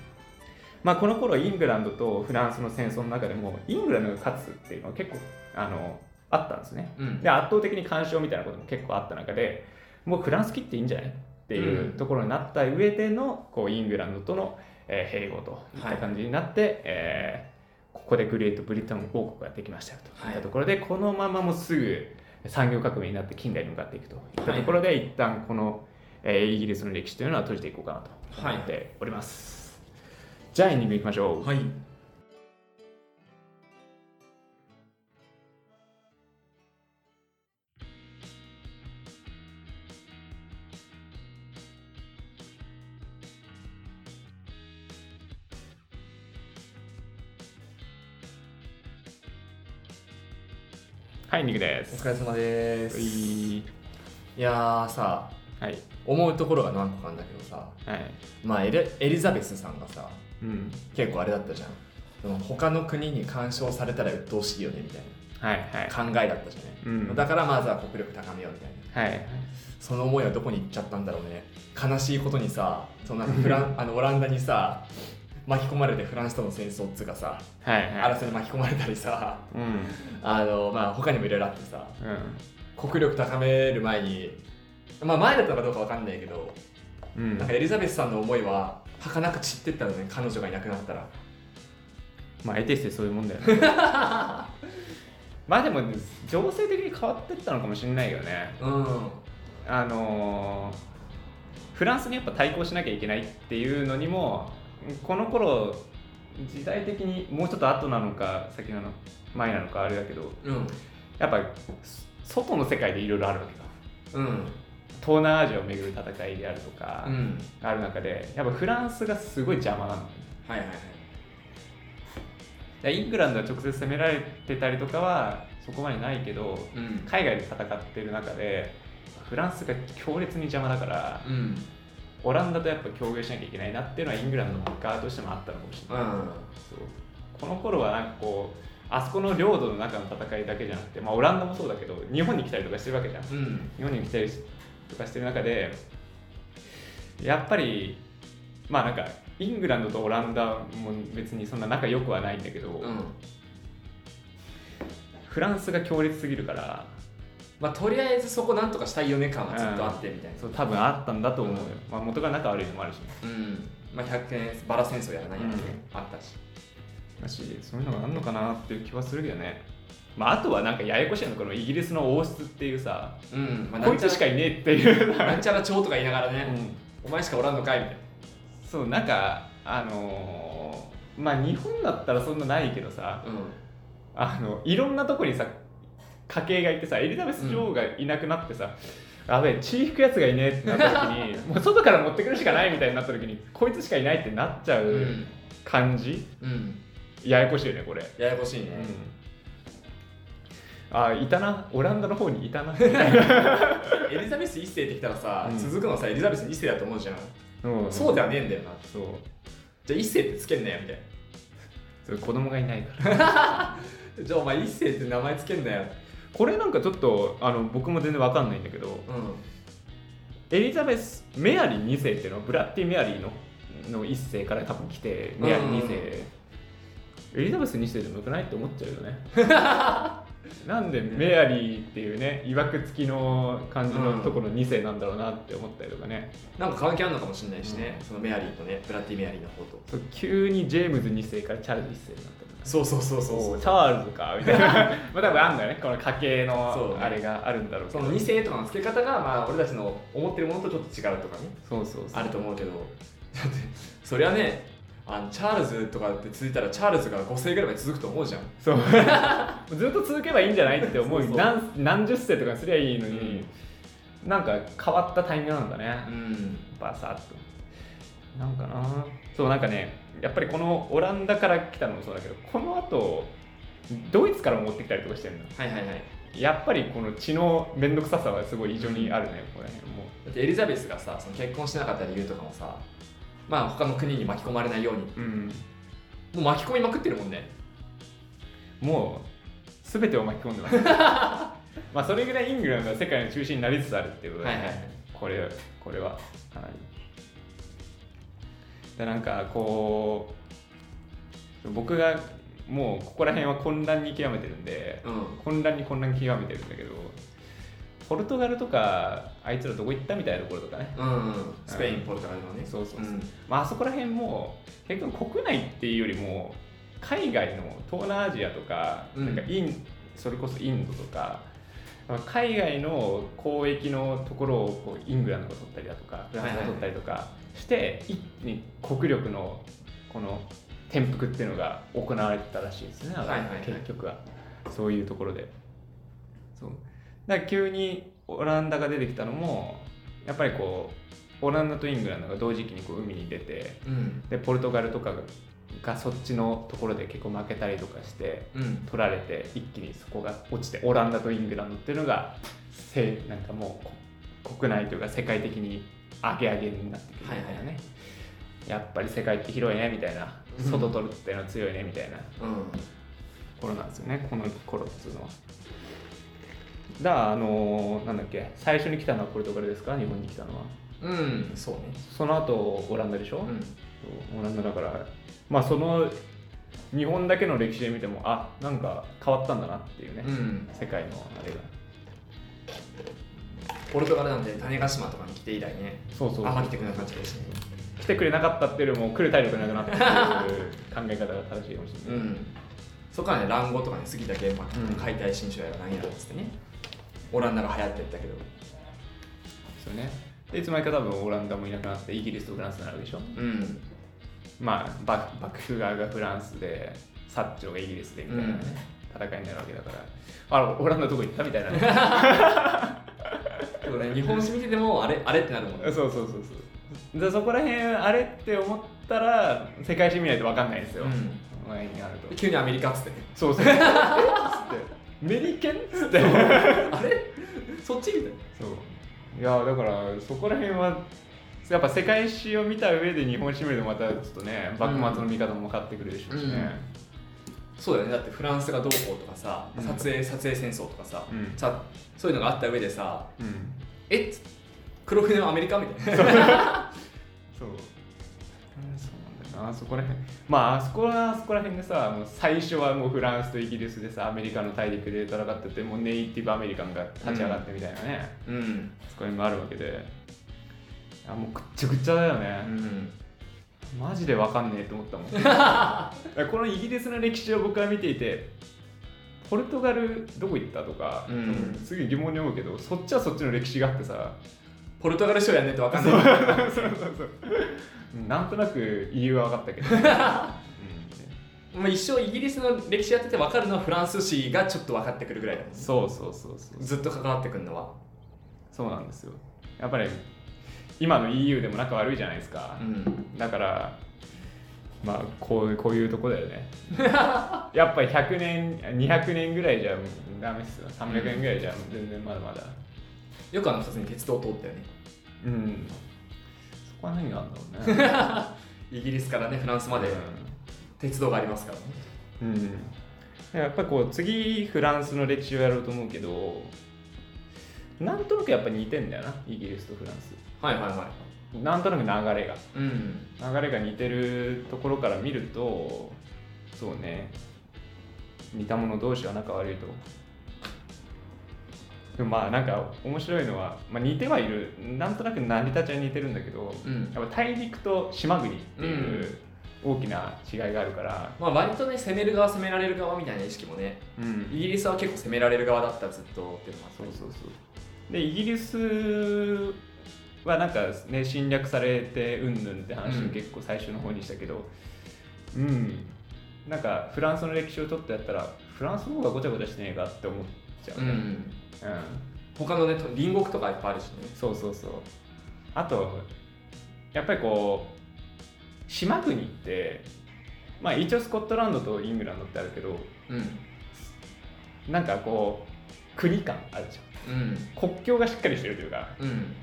まあ、この頃イングランドとフランスの戦争の中でもイングランドが勝つっていうのは結構あのあったんですね。うん。で圧倒的に干渉みたいなことも結構あった中でもうフランス切っていいんじゃない？っていうところになった上でのこうイングランドとの、えー併合といった感じになって、えーここでグレートブリテン王国ができましたよと。い。ったところで、このままもうすぐ産業革命になって近代に向かっていくといったところで、一旦この、えーイギリスの歴史というのは閉じていこうかなと思っております。じゃあエンディングいきましょう。はいはい、ニクでおす。疲れ様ですういいやーさはい。思うところが何個かあるんだけどさはい。まあエリエリザベスさんがさうん。結構あれだったじゃんでも他の国に干渉されたら鬱陶しいよねみたいはいはい。な考えだったじゃない、うんだからまずは国力高めようみたいなはい。その思いはどこに行っちゃったんだろうね悲しいことにさそのフラン あのオランダにさ巻き込まれてフランスとの戦争っつうかさはいはい。争いに巻き込まれたりさうん。あのまあ他にもいろいろあってさうん。国力高める前にまあ前だったのかどうかわかんないけど、うんなんかエリザベスさんの思いは儚く散ってったのね彼女がいなくなったらまあ、得てしてそういうもんだよね。まあでも、情勢的に変わってったのかもしれないよね。うんあのーフランスにやっぱ対抗しなきゃいけないっていうのにも、この頃、時代的にもうちょっと後なのか、先なの前なのかあれだけど、うんやっぱ、外の世界でいろいろあるわけだ。うん東南アジアを巡る戦いであるとか、うん。ある中でやっぱフランスがすごい邪魔なの。はいはいはい。でイングランドは直接攻められてたりとかはそこまでないけどうん。海外で戦ってる中でフランスが強烈に邪魔だからうん。オランダとやっぱ共有しなきゃいけないなっていうのはイングランドの側としてもあったのかもしれない、うん。この頃はなんかこうあそこの領土の中の戦いだけじゃなくて、まあ、オランダもそうだけど日本に来たりとかしてるわけじゃん。日本に来たりとかしてる中でやっぱりまあなんかイングランドとオランダも別にそんな仲良くはないんだけど、うん。フランスが強烈すぎるからまあとりあえずそこなんとかしたいよね感はずっとあってみたいな。そう多分あったんだと思うよ、まあ、元が仲悪いのもあるし。ねうん。まあ100年バラ戦争やらないやらね。うあったし。だしそういうのがあるのかなっていう気はするけどねまああとはなんかややこしいのこのイギリスの王室っていうさ、うんまあこいつしかいねえっていうさ。なんちゃら長とか言いながらね、うん。お前しかおらんのかいみたいそうなんかあのーまあ日本だったらそんなないけどさなあのいろんなとこにさ家系がいてさエリザベス女王がいなくなってさ、やべえ血引くやつがいねえってなった時に もう外から持ってくるしかないみたいになった時にこいつしかいないってなっちゃううん。感じ、うん。ややこしいよねこれ、ややこしいね、うん、あいたな。オランダの方にいたな。エリザベス一世ってきたらさ、うん。続くのさエリザベス二世だと思うじゃん、うん。そうではねえんだよな。そう。じゃあ一世ってつけんなよみたいそれ子供がいないから。な じゃあお前一世って名前つけんなよ。これなんかちょっとあの僕も全然わかんないんだけどうエリザベスメアリー2世っていうのはブラッディ・メアリーのの1世から多分来てメアリー2世、エリザベス2世でもよくない？って思っちゃうよね なんでメアリーっていうねいわくつきの感じのところの2世なんだろうなって思ったりとかね、んなんか関係あるのかもしれないしね、そのメアリーとねブラッディ・メアリーの方と。そう急にジェームズ2世からチャールズ1世になったそうそうそうそうチャールズかみたいな。まあ多分あんだよねこの家系のあれがあるんだろうけど。その2世とかの付け方が、まあ、俺たちの思ってるものとちょっと違うとかね。そうそうそう。あると思うけど。だってそりゃねあのチャールズとかって続いたらチャールズが5世ぐらいまで続くと思うじゃん。そう。ずっと続けばいいんじゃないって思う。何何十世とかにすりゃいいのに、なんか変わったタイミングなんだね、ん。バサッと。なんかな。そうなんかねやっぱりこのオランダから来たのもそうだけどこの後ドイツからも持ってきたりとかしてるの。はいはいはい。やっぱりこの血の面倒くささはすごい異常にあるねこれも。だってエリザベスがさその結婚してなかった理由とかもさまあ他の国に巻き込まれないように。う、うん、もう巻き込みまくってるもんね。もう全てを巻き込んでます。まあそれぐらいイングランドは世界の中心になりつつあるっていうことで、ね。はいはいはい。これこれはかなり。でなんかこう僕がもうここら辺は混乱に極めてるんでうん。混乱に混乱極めてるんだけどポルトガルとかあいつらどこ行ったみたいなところとかね。うんスペインポルトガルのね。そうそうそう、ん。まああそこら辺も結局国内っていうよりも海外の東南アジアとか,、うん。なんかインそれこそインドとか海外の交易のところをこうイングランドが取ったりだとかフランスが取ったりとかして、一気に国力のこの転覆っていうのが行われてたらしいですね、はいはいはい。結局は。そういうところで。そうだから急にオランダが出てきたのもやっぱりこうオランダとイングランドが同時期にこう海に出てうん。でポルトガルとかががそっちのところで結構負けたりとかしてうん。取られて一気にそこが落ちてオランダとイングランドっていうのがせなんかもうこ国内というか世界的に上げ上げになってくるみたいなね、やっぱり世界って広いねみたいな。うん。外取るっていうのは強いねみたいな。うん。頃なんですよねこの頃っていうのは。だからあのーなんだっけ最初に来たのはポルトガルですか？日本に来たのは。うんそうね。その後オランダでしょ、うん。オランダだから。まあその日本だけの歴史で見てもあなんか変わったんだなっていうね、うん。世界のあれが。ポルトガルなんて種子島とかに来て以来ねそうそうあんま来てくれなくなったしね。来てくれなかったっていうよりも来る体力なくなったっていう考え方が正しいかもしれない、うん。そこからね乱語とかね杉田玄馬うん。解体新書やら何やらっつってねオランダが流行ってったけど。そうね。でいつの間にか多分オランダもいなくなってイギリスとフランスになるでしょ？うん。まあ幕幕府側がフランスでサッチョがイギリスでみたいなね、戦いになるわけだから。あオランダどこ行った？みたいなね。でもね日本史見ててもあれあれってなるもんね。そうそうそうそう。でそこら辺あれって思ったら世界史見ないと分かんないんですよ、うん。うん前にあると。急にアメリカっつって。ねそうそう。え？っつってメリケンっつって。あれ？そっちみたい。なそう。いやだからそこら辺はやっぱ世界史を見た上で日本史見るとまたちょっとね幕末の見方も分かってくるでしょうしね、そうだよね。だってフランスがどうこうとかさうん。撮影撮影戦争とかさ,、うん。さそういうのがあった上でさうん。えっ？つ黒船はアメリカ？みたいな。そう。そうなんだよなそこら辺まああそこはあそこら辺でさもう最初はもうフランスとイギリスでさアメリカの大陸で戦っててもうネイティブアメリカンが立ち上がってみたいなね、うん。そこら辺もあるわけであもうぐっちゃぐちゃだよね、うん。マジでわかんねえと思ったもん。このイギリスの歴史を僕は見ていてポルトガルどこ行ったとか、うん。すげえ疑問に思うけどそっちはそっちの歴史があってさ。ポルトガル賞やんねって分かんない。そうそうそうなんとなく理由は分かったけど、うん。もう一生イギリスの歴史やってて分かるのはフランス史がちょっと分かってくるぐらいだもんね。そうそうそうそうずっと関わってくるのは。そうなんですよ。やっぱり今の EU でも仲悪いじゃないですか、うん。だからまあこうこういうとこだよね。やっぱり100年200年ぐらいじゃダメっすよ。300年ぐらいじゃ全然まだまだ。よくあの2つに鉄道通ったよね。うん。そこは何があるんだろうね。イギリスからねフランスまで。鉄道がありますからね。うん、うん。やっぱりこう次フランスの歴史をやろうと思うけどなんとなくやっぱ似てんだよなイギリスとフランス。はいはいはなんとなく流れが。いうん。流れが似てるところから見るとそうね。似た者同士は仲悪いとでもまあなんか面白いのは、まあ、似てはいる。なんとなく成り立ちは似てるんだけど、うん。やっぱ大陸と島国っていう大きな違いがあるから、まあ割とね攻める側攻められる側みたいな意識もねうん。イギリスは結構攻められる側だったずっとっていうのもあったり。そうそうそう。でイギリスはなんかね侵略されてうんぬんって話うん。を結構最初の方にしたけどうん、なんかフランスの歴史をちょっとやったらフランスの方がごちゃごちゃしてねえかって思っちゃうね、うんうん。他のねと隣国とかいっぱいあるしね。そうそうそう。あとやっぱりこう島国ってまあ一応スコットランドとイングランドってあるけどうん。なんかこう国感あるじゃん。うん。国境がしっかりしてるというかうん。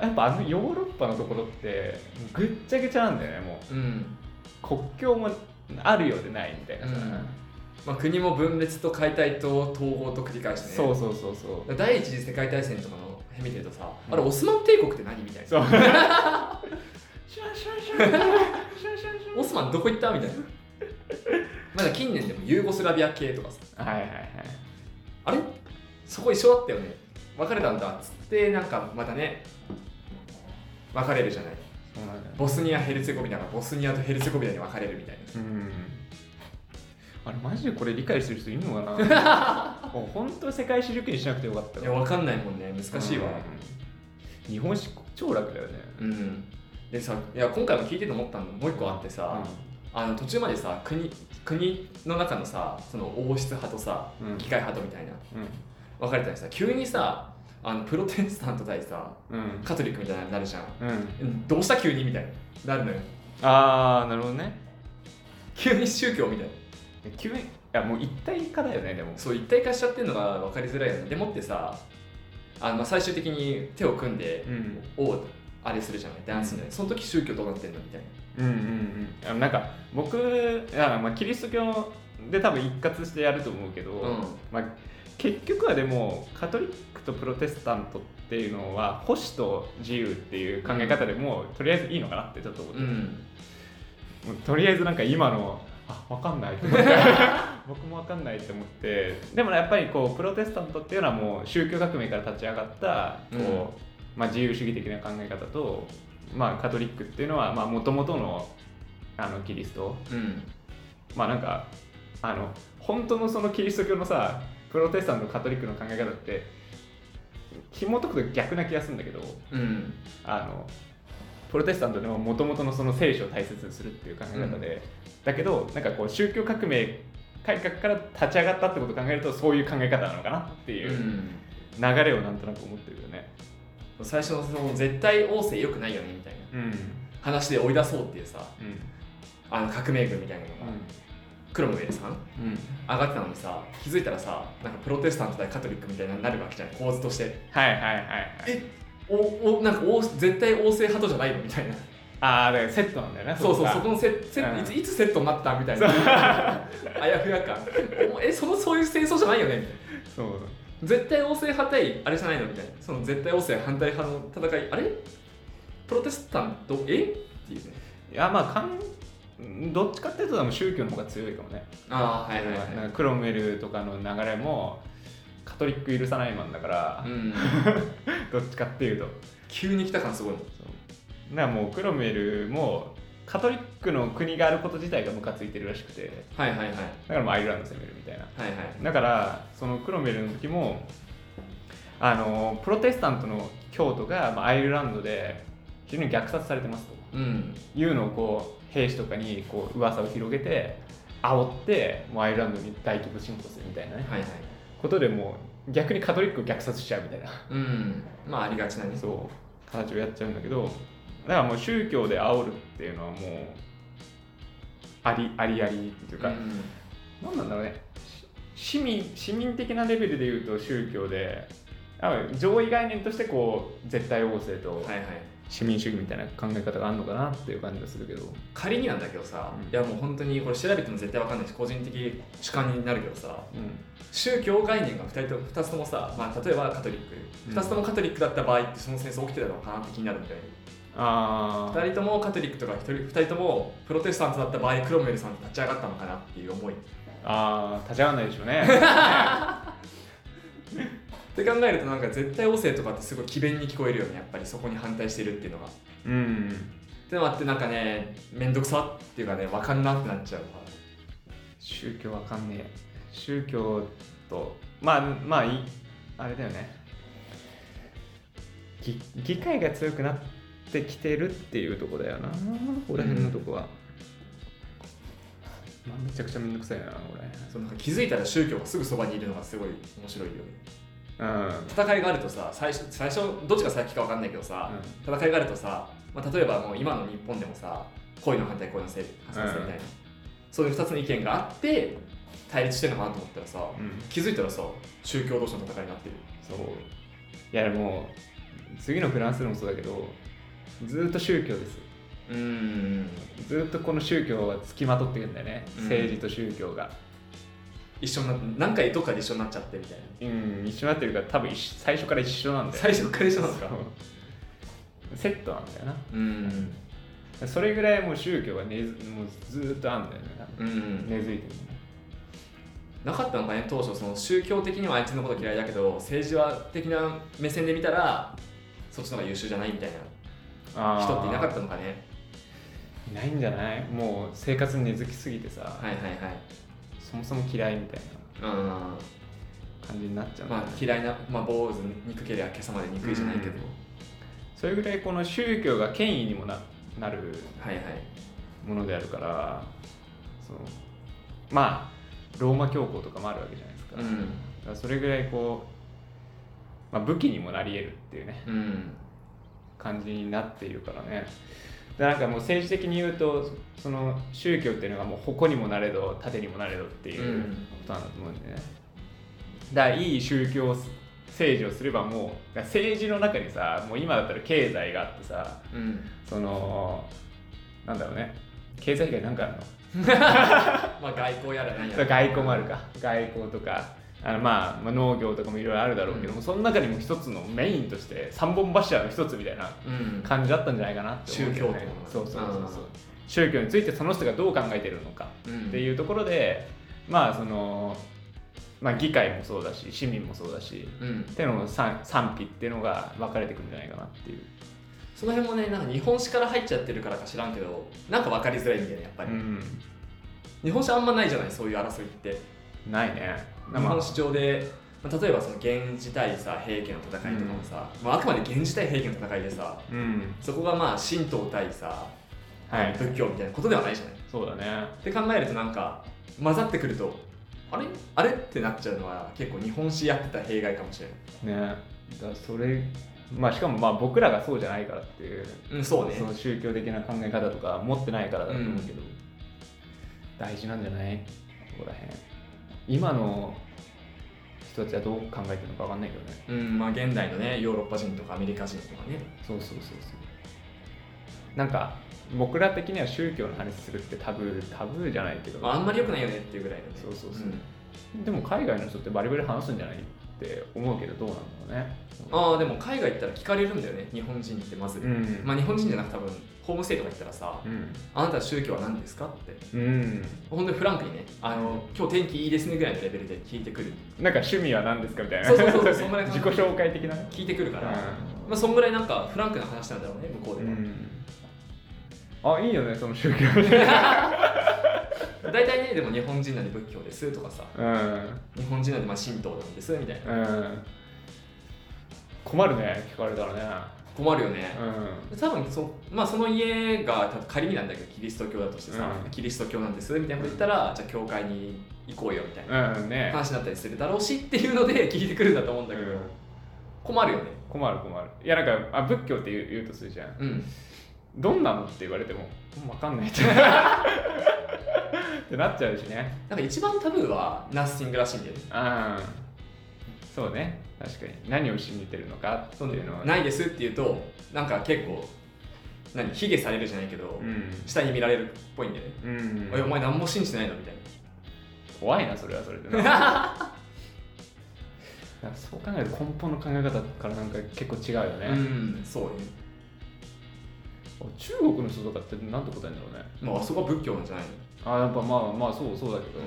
やっぱあのヨーロッパのところってぐっちゃぐちゃなんだよねもう。ん。う国境もあるようでないみたいなさ、まあ、国も分裂と解体と統合と繰り返してね。そうそうそうそう。第一次世界大戦とかの辺見てるとさ、うん。あれオスマン帝国って何みたいな。そう。オスマンどこ行ったみたいな。まだ近年でもユーゴスラビア系とかさ。はいはいはい。あれ？そこ一緒だったよね。別れたんだっつってなんかまたね別れるじゃない。ボスニア・ヘルツェゴビナがボスニアとヘルツェゴビナに分かれるみたいな。うんあれマジでこれ理解してる人いるのかな？もう本当世界史受験しなくてよかったいや分かんないもんね。難しいわ。うん。日本史超楽だよね。うん、でさいや今回も聞いてて思ったのもう一個あってさ、あの途中までさ国国の中のさその王室派とさうん。議会派とみたいな。う分かれたりさ急にさあのプロテスタント対さんうん。カトリックみたいになるじゃん。うん。うんどうした急に？みたいになるのよ。ああなるほどね。急に宗教みたいな急にいやもう一体化だよねでも。そう一体化しちゃってるのが分かりづらいよね。でもってさあのまあ最終的に手を組んでうん。王あれするじゃない。ダンスの、その時宗教どうなってんのみたいな。うんうんうん。なんか僕あまあキリスト教で多分一括してやると思うけど、うん。まあ、結局はでもカトリックとプロテスタントっていうのは保守と自由っていう考え方でも、とりあえずいいのかなってちょっと思って、うん。とりあえずなんか今のあ分かんない思って。僕も分かんないって思って。でもやっぱりこうプロテスタントっていうのはもう宗教革命から立ち上がったこう、まあ、自由主義的な考え方と、まあ、カトリックっていうのはもともとのあのキリスト。うん。まあなんかあの本当のそのキリスト教のさプロテスタントカトリックの考え方って紐解くと逆な気がするんだけどうん。あのプロテスタントでももともとのその聖書を大切にするっていう考え方で、だけどなんかこう宗教革命改革から立ち上がったってことを考えるとそういう考え方なのかなっていううん。流れをなんとなく思ってるよね。最初のその絶対王政良くないよねみたいな。うん。話で追い出そうっていうさあの革命軍みたいなのが、クロムウェルさんうん。上がってたのにさ気づいたらさなんかプロテスタント対カトリックみたいになるわけじゃん構図として。はいはいはいはい。えおおなんかお絶対王政派とじゃないのみたいな。ああだからセットなんだよねそうそうが。そこのセセうん。いついつセットになったみたいな。あやふや感おえそのそういう戦争じゃないよねみたいな。そう。絶対王政派対あれじゃないのみたいな。その絶対王政反対派の戦い。あれ？プロテスタント？え？っていうね。いやまあかんどっちかっていうと宗教の方が強いかもね。ああはいはいはい。なんかクロムウェルとかの流れもカトリック許さないマンだから、うん。どっちかっていうと。急に来た感すごいもん。そう。だからもうクロムウェルもカトリックの国があること自体がムカついてるらしくて。はいはいはい。だからもうアイルランド攻めるみたいな。はいはい。だからそのクロムウェルの時もあのプロテスタントの教徒が、まあ、アイルランドで非常に虐殺されてますと。うん。いうのをこう兵士とかにこう噂を広げて煽ってもうアイルランドに大規模侵攻するみたいなね、はいはいことでもう逆にカトリックを虐殺しちゃうみたいな。うん。まあありがちなね。そう。形をやっちゃうんだけど。だからもう宗教で煽るっていうのはもうありありありっていうか、うん。なんなんだろうね。し市民市民的なレベルで言うと宗教で上位概念としてこう絶対王政とはいはい市民主義みたいな考え方があるのかなっていう感じがするけど、仮になんだけどさ、うん。いやもう本当にこれ調べても絶対わかんないし個人的主観になるけどさうん。宗教概念が2人と2つともさ、まあ、例えばカトリック。うん。2つともカトリックだった場合ってその戦争起きてたのかなって気になるみたいに。ああ2人ともカトリックとか 1, 人2人ともプロテスタントだった場合クロムウェルさん立ち上がったのかなっていう思い。っあー立ち上がらないでしょうね て考えるとなんか絶対王政とかってすごい詭弁に聞こえるよね。やっぱりそこに反対してるっていうのが。っうん。てのもあってなんかね面倒くさっていうかね分かんなってなっちゃう宗教わかんねえ。宗教とまあまあいあれだよね。議議会が強くなってきてるっていうとこだよな。ここら辺のとこは、まあ、めちゃくちゃめんどくさいなこそうなんか気づいたら宗教がすぐそばにいるのがすごい面白いよね戦いがあるとさ最初最初どっちが先か分かんないけどさ、戦いがあるとさ、まあ、例えばもう今の日本でもさこういうの反対こういうのせい反対みたいな、そういう2つの意見があって対立してるのかなと思ったらさ、うん。気づいたらさ宗教同士の戦いになってる。そう。いやでも次のフランスでもそうだけどずーっと宗教です。うーん。ずーっとこの宗教はつきまとってるんだよね、うん。政治と宗教が一緒になって何回どっかで一緒になっちゃってみたいな。うん一緒になってるから多分最初から一緒なんだよ。最初から一緒なんですか？セットなんだようん。なそれぐらいもう宗教が根ずもうずーっとあるんだよねうん。根付いてるなかったのかね当初その宗教的にはあいつのこと嫌いだけど政治は的な目線で見たらそっちの方が優秀じゃないみたいな人っていなかったのかね。いないんじゃない？もう生活に根付きすぎてさ、はいはいはいそもそも嫌いみたいなうん感じになっちゃう。まあ嫌いな、まあ、坊主憎ければ今朝まで憎いじゃないけど、うん。それぐらいこの宗教が権威にもななるはいはい。ものであるからそのまあローマ教皇とかもあるわけじゃないですか,、だうん。からそれぐらいこう、まあ、武器にもなり得るっていうね。うん。感じになっているからね。でなんかもう政治的に言うとその宗教っていうのがもう矛にもなれど盾にもなれどっていうことなんだと思うんでね、だからいい宗教政治をすればもう政治の中にさもう今だったら経済があってさうん。そのなんだろうね。経済以外なんかあるの？まあ外交やら何やら。外交もあるか。外交とかあの、まあ、まあ農業とかもいろいろあるだろうけども、うんその中にも一つのメインとして三本柱の一つみたいなうん。感じだったんじゃないかなって思うけどね。宗教そうそうそうそう。うん。宗教についてその人がどう考えてるのかうん。っていうところでまあそのまあ議会もそうだし市民もそうだしうん。っていうのの賛賛否っていうのが分かれてくるんじゃないかなっていう、その辺もねなんか日本史から入っちゃってるからか知らんけどなんか分かりづらいんだよねやっぱり、うん、日本史あんまないじゃないそういう争いって。ないね。日本史上で、まあ、例えばその源氏対さ平家の戦いとかもさ、まあ、あくまで源氏対平家の戦いでさうん。そこがまあ神道対さ、はい。仏教みたいなことではないじゃない。そうだね。って考えるとなんか混ざってくるとあれ？あれ？ってなっちゃうのは結構日本史やってた弊害かもしれない。ね。だそれまあしかもまあ僕らがそうじゃないからっていううんそうね。その宗教的な考え方とか持ってないからだと思うけど、大事なんじゃない？ここら辺今の人たちはどう考えてるのか分かんないけどね。うんまあ現代のねヨーロッパ人とかアメリカ人とかね。そうそうそうそう。なんか僕ら的には宗教の話するってタブータブーじゃないけど、まあ、あんまり良くないよねっていうぐらいのね。そうそうそう。うん。でも海外の人ってバリバリ話すんじゃない？って思うけどどうなんだろうね。ああでも海外行ったら聞かれるんだよね日本人ってまず、うん。まあ日本人じゃなく多分ホームステイとか行ったらさうん。あなたは宗教は何ですかって。うん。本当にフランクにねあの今日天気いいですねぐらいのレベルで聞いてくる。なんか趣味は何ですかみたいな。そうそうそうそんぐらいの自己紹介的な。聞いてくるから、うまあそんぐらいなんかフランクな話なんだろうね向こうでは、ん。あいいよねその宗教 大体ねでも日本人なんで仏教ですとかさ。うん。日本人なんでまあ神道なんですみたいな。うん。困るね聞かれたらね。困るよね、う多分そ,、まあ、その家が仮になんだけどキリスト教だとしてさ、うん。キリスト教なんですみたいなこと言ったらじゃあ教会に行こうよみたいな話になったりするだろうしっていうので聞いてくるんだと思うんだけど、うん。困るよね。困る困る。いやなんかあ仏教って言う言うとするじゃん。うんどんなのって言われても分かんない。っ てってなっちゃうしね。なんか一番タブーはナッシングらしいんだよね。そうね。確かに。何を信じてるのかっていうのは。ないですって言うとなんか結構何卑下されるじゃないけど、うん。下に見られるっぽいんだよね、うん。おいお前何も信じてないのみたい怖いなそれはそれで そう考えると根本の考え方からなんか結構違うよね、なうんそうね中国の人とかって何て答えるんだろうね。まああそこは仏教なんじゃないの。あやっぱまあまあそうそうだけど、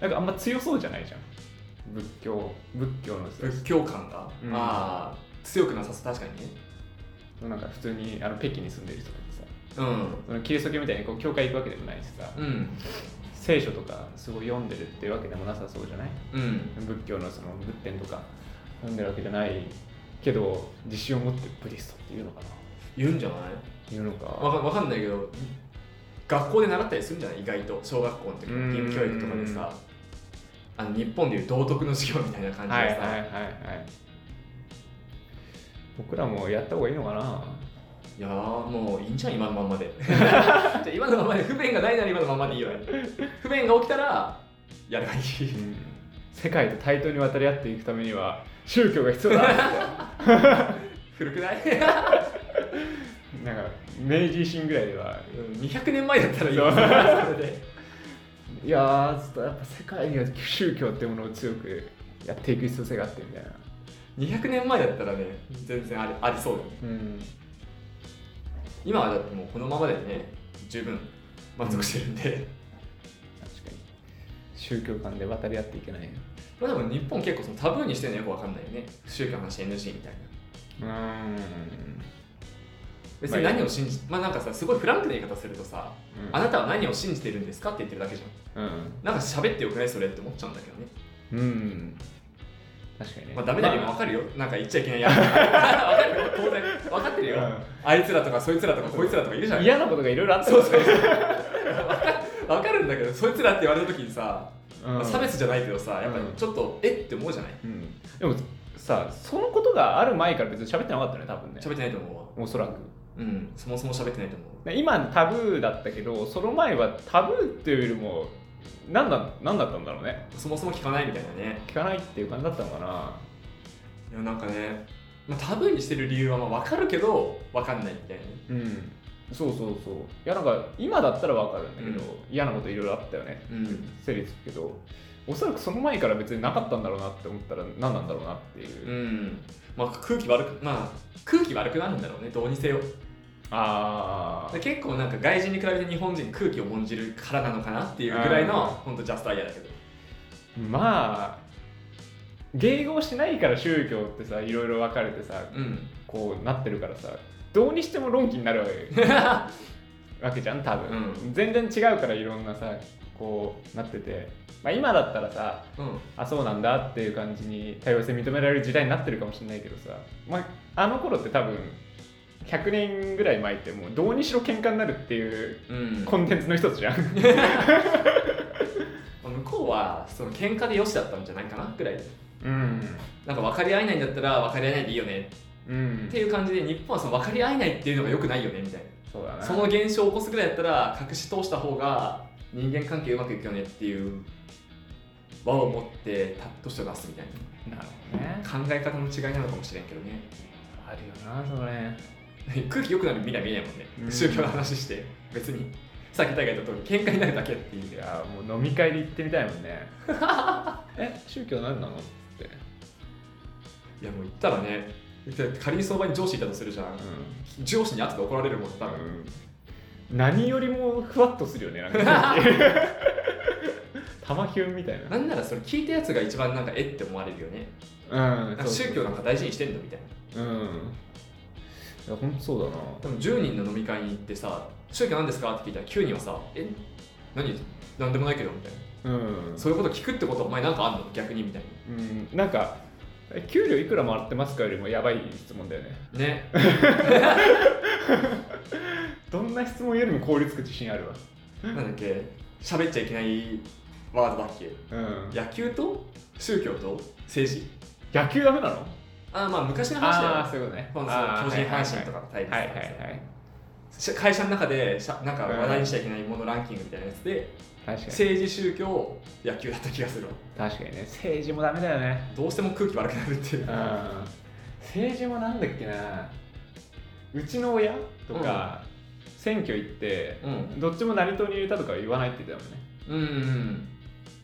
なんかあんま強そうじゃないじゃん。仏教仏教の人仏教観が、うん。ああ強くなさそう確かにね。なんか普通にあの北京に住んでる人とかさ。うん。そのキリスト教みたいにこう教会行くわけでもないしさ、うん。聖書とかすごい読んでるっていうわけでもなさそうじゃない？うん。仏教のその仏典とか読んでるわけじゃないけど自信を持ってブディストっていうのかな言うんじゃない？言うのか。わかわかんないけど学校で習ったりするんじゃない？意外と。小学校の時うん。義務教育とかでさ。あの日本でいう道徳の授業みたいな感じでさ、はいはいはいはい僕らもやった方がいいのかな。いやーもういいんじゃん今のまんまで。じゃあ今のままで不便がないなら今のままでいいよ。ね不便が起きたらやればいい。うん。世界と対等に渡り合っていくためには宗教が必要だ。古くない？なんか明治維新ぐらいではうん200年前だったらいい。よいやーちょっとやっぱ世界には宗教っていうものを強くやっていく必要性があってみたいな。200年前だったらね全然ありありそうだよね。うん。今はだってもうこのままでね十分満足してるんで、確かに。宗教間で渡り合っていけないよ。まあでも日本結構そのタブーにしてるのよくわかんないよね。宗教の話 NG みたいな。うーん別に何を信じまあなんかさすごいフランクな言い方するとさ、うん。あなたは何を信じてるんですかって言ってるだけじゃん。うん。なんか喋ってよくないそれって思っちゃうんだけどね。うん。確かにね。まあダメな理由もわかるよ。なんか言っちゃいけないやつ。わかるよ。当然。分かってるよ、うん。あいつらとかそいつらとかこいつらとかいるじゃん。嫌なことがいろいろあったそうそうわかる。んだけどそいつらって言われた時にさ、うん。差別じゃないけどさやっぱりちょっと、えって思うじゃない？うん。でもさそのことがある前から別に喋ってなかったね多分ね。喋ってないと思うわ。おそらくうん。そもそも喋ってないと思う。で今タブーだったけどその前はタブーっていうよりも何だ何だったんだろうね。そもそも聞かないみたいなね。聞かないっていう感じだったのかな。いやなんかね、まあ、タブーにしてる理由はまあ分かるけど分かんないみたいな。ねうん。そうそうそう。いやなんか今だったら分かるんだけど、嫌なこといろいろあったよね。うん。整理つくけど。おそらくその前から別になかったんだろうなって思ったら何なんだろうなっていう、うん。まあ空気悪くまあ空気悪くなるんだろうね。どうにせよあ結構なんか外人に比べて日本人空気を重んじるからなのかなっていうぐらいのうん。本当ジャストアイデアだけど。まあ迎合しないから宗教ってさいろいろ分かれてさうん。こうなってるからさどうにしても論議になるわけ。わけじゃん多分、う全然違うからいろんなさこうなってて、まあ、今だったらさうん。あそうなんだっていう感じに多様性認められる時代になってるかもしれないけどさ、まあ、あの頃って多分100年ぐらい前ってもうどうにしろ喧嘩になるっていううん。コンテンツの一つじゃん。向こうはその喧嘩でよしだったんじゃないかなぐらい。でうん。なんか分かり合えないんだったら分かり合えないでいいよね。うん。っていう感じで日本はその分かり合えないっていうのがよくないよねみたいな。そうだな。その現象を起こすぐらいだったら隠し通した方が人間関係うまくいくよねっていう輪を持ってタッとして出すみたいな。るほどね。な考え方の違いなのかもしれんけどね。あるよなそれ 空気良くなるみんな見えないもんね、うん。宗教の話して。別に。さっき大が言った通り喧嘩になるだけっていう。いやもう飲み会で行ってみたいもんね。え宗教何なのって。いやもう言ったらね仮にその場に上司いたとするじゃん。上司に後で怒られるもん多分、うん。何よりもふわっとするよねなんか。玉ヒュンみたいな。なんならそれ聞いたやつが一番なんかえって思われるよね。うん宗教なんか大事にしてんのみたいな。うんいやほんとそうだな。多分10人の飲み会に行ってさ宗教何ですか？って聞いたら9人はさえ何何でもないけどみたいな。うん。そういうこと聞くってことはお前なんかあんの？逆に？みたいうん。なんかえ給料いくらもらってますかよりもやばい質問だよね。なね。どんな質問よりも効率つく自信あるわ。なんだっけ？喋っちゃいけないワードだっけ？うん。野球と？宗教と？政治？野球ダメなの？ああまあ昔の話だよ。ああそういうことね。そうそうあー巨人阪神とかの対立はいはいはいし会社の中でしゃなんか話題にしちゃいけないものランキングみたいなやつで政治宗教野球だった気がする。わ確かにね。政治もダメだよね。どうしても空気悪くなるっていう。うん政治もなんだっけな。うちの親とか、選挙行って、うん。どっちも何党に入れたとかは言わないって言ってたもんね。うん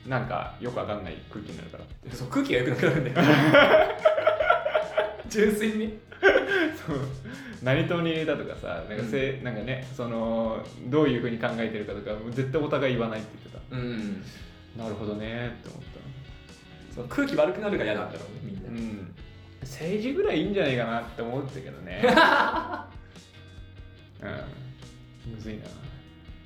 うん。なんかよくわかんない空気になるからって。そう空気が良くなくなるんだよ 純粋に。ねそう。何党に入れたとかさなんかせ、なんかねそのどういうふうに考えてるかとかもう絶対お互い言わないって言ってうん。たなるほどねって思っその空気悪くなるが嫌なんだろうねみんな、たうん。政治ぐらいいいんじゃないかなって思ったけどね。うん。むずいな。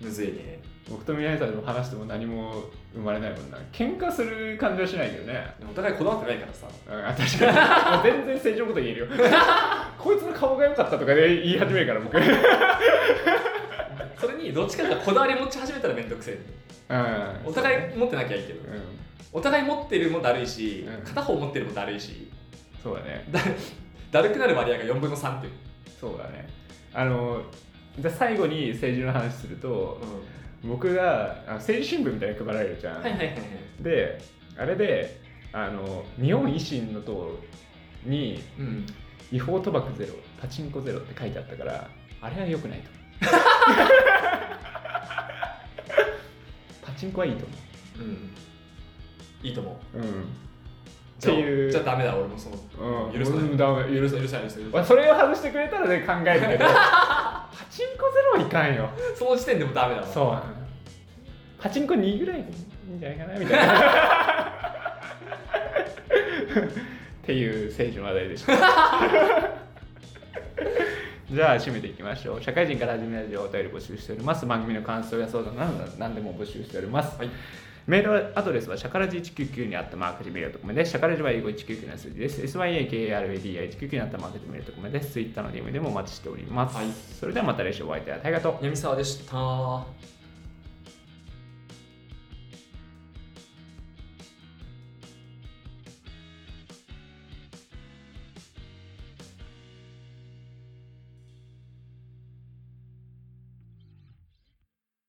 むずいね。僕と宮井さんでも話しても何も生まれないもんな。喧嘩する感じはしないけどね。お互いこだわってないからさ。うんあ確かに。全然正常のこと言えるよ。こいつの顔が良かったとかで言い始めるから僕。うんそれにどっちかがこだわり持ち始めたら面倒くせえ。お互い持ってなきゃいいけど。うん。お互い持ってるもだるいし、うん。片方持ってるもだるいし。そうだね。だだるくなる割合が4分の3っていう、そうだね。あのじゃあ最後に政治の話するとう僕があの政治新聞みたいに配られるじゃん、ん、はいはいはいはい。であれであの日本維新の党にうん。違法賭博ゼロパチンコゼロって書いてあったからあれは良くないと。パチンコはいいとう。ん。いいと思う思う、うん、っていう。じゃあダメだ俺もそのうん、許さない。許さ許さない許さないまあそれを外してくれたらね考えるけど。パチンコゼロはいかんよ。その時点でもダメだわそう。パチンコ2ぐらいでいいんじゃないかなみたいな。っていう政治の話題でした。じゃあ締めていきましょう。社会人から始めるラジオお便り募集しております。番組の感想や相談など何でも募集しております、はいメールアドレスはシャカラジ199にあったマークで見るとこめです。シャカラジは英語199の数字です。SYAKRADI199 にあったマークで見るとこめです。Twitter の DM でもお待ちしております。はいそれではまた来週お会いいたい。ありがとう。闇沢でした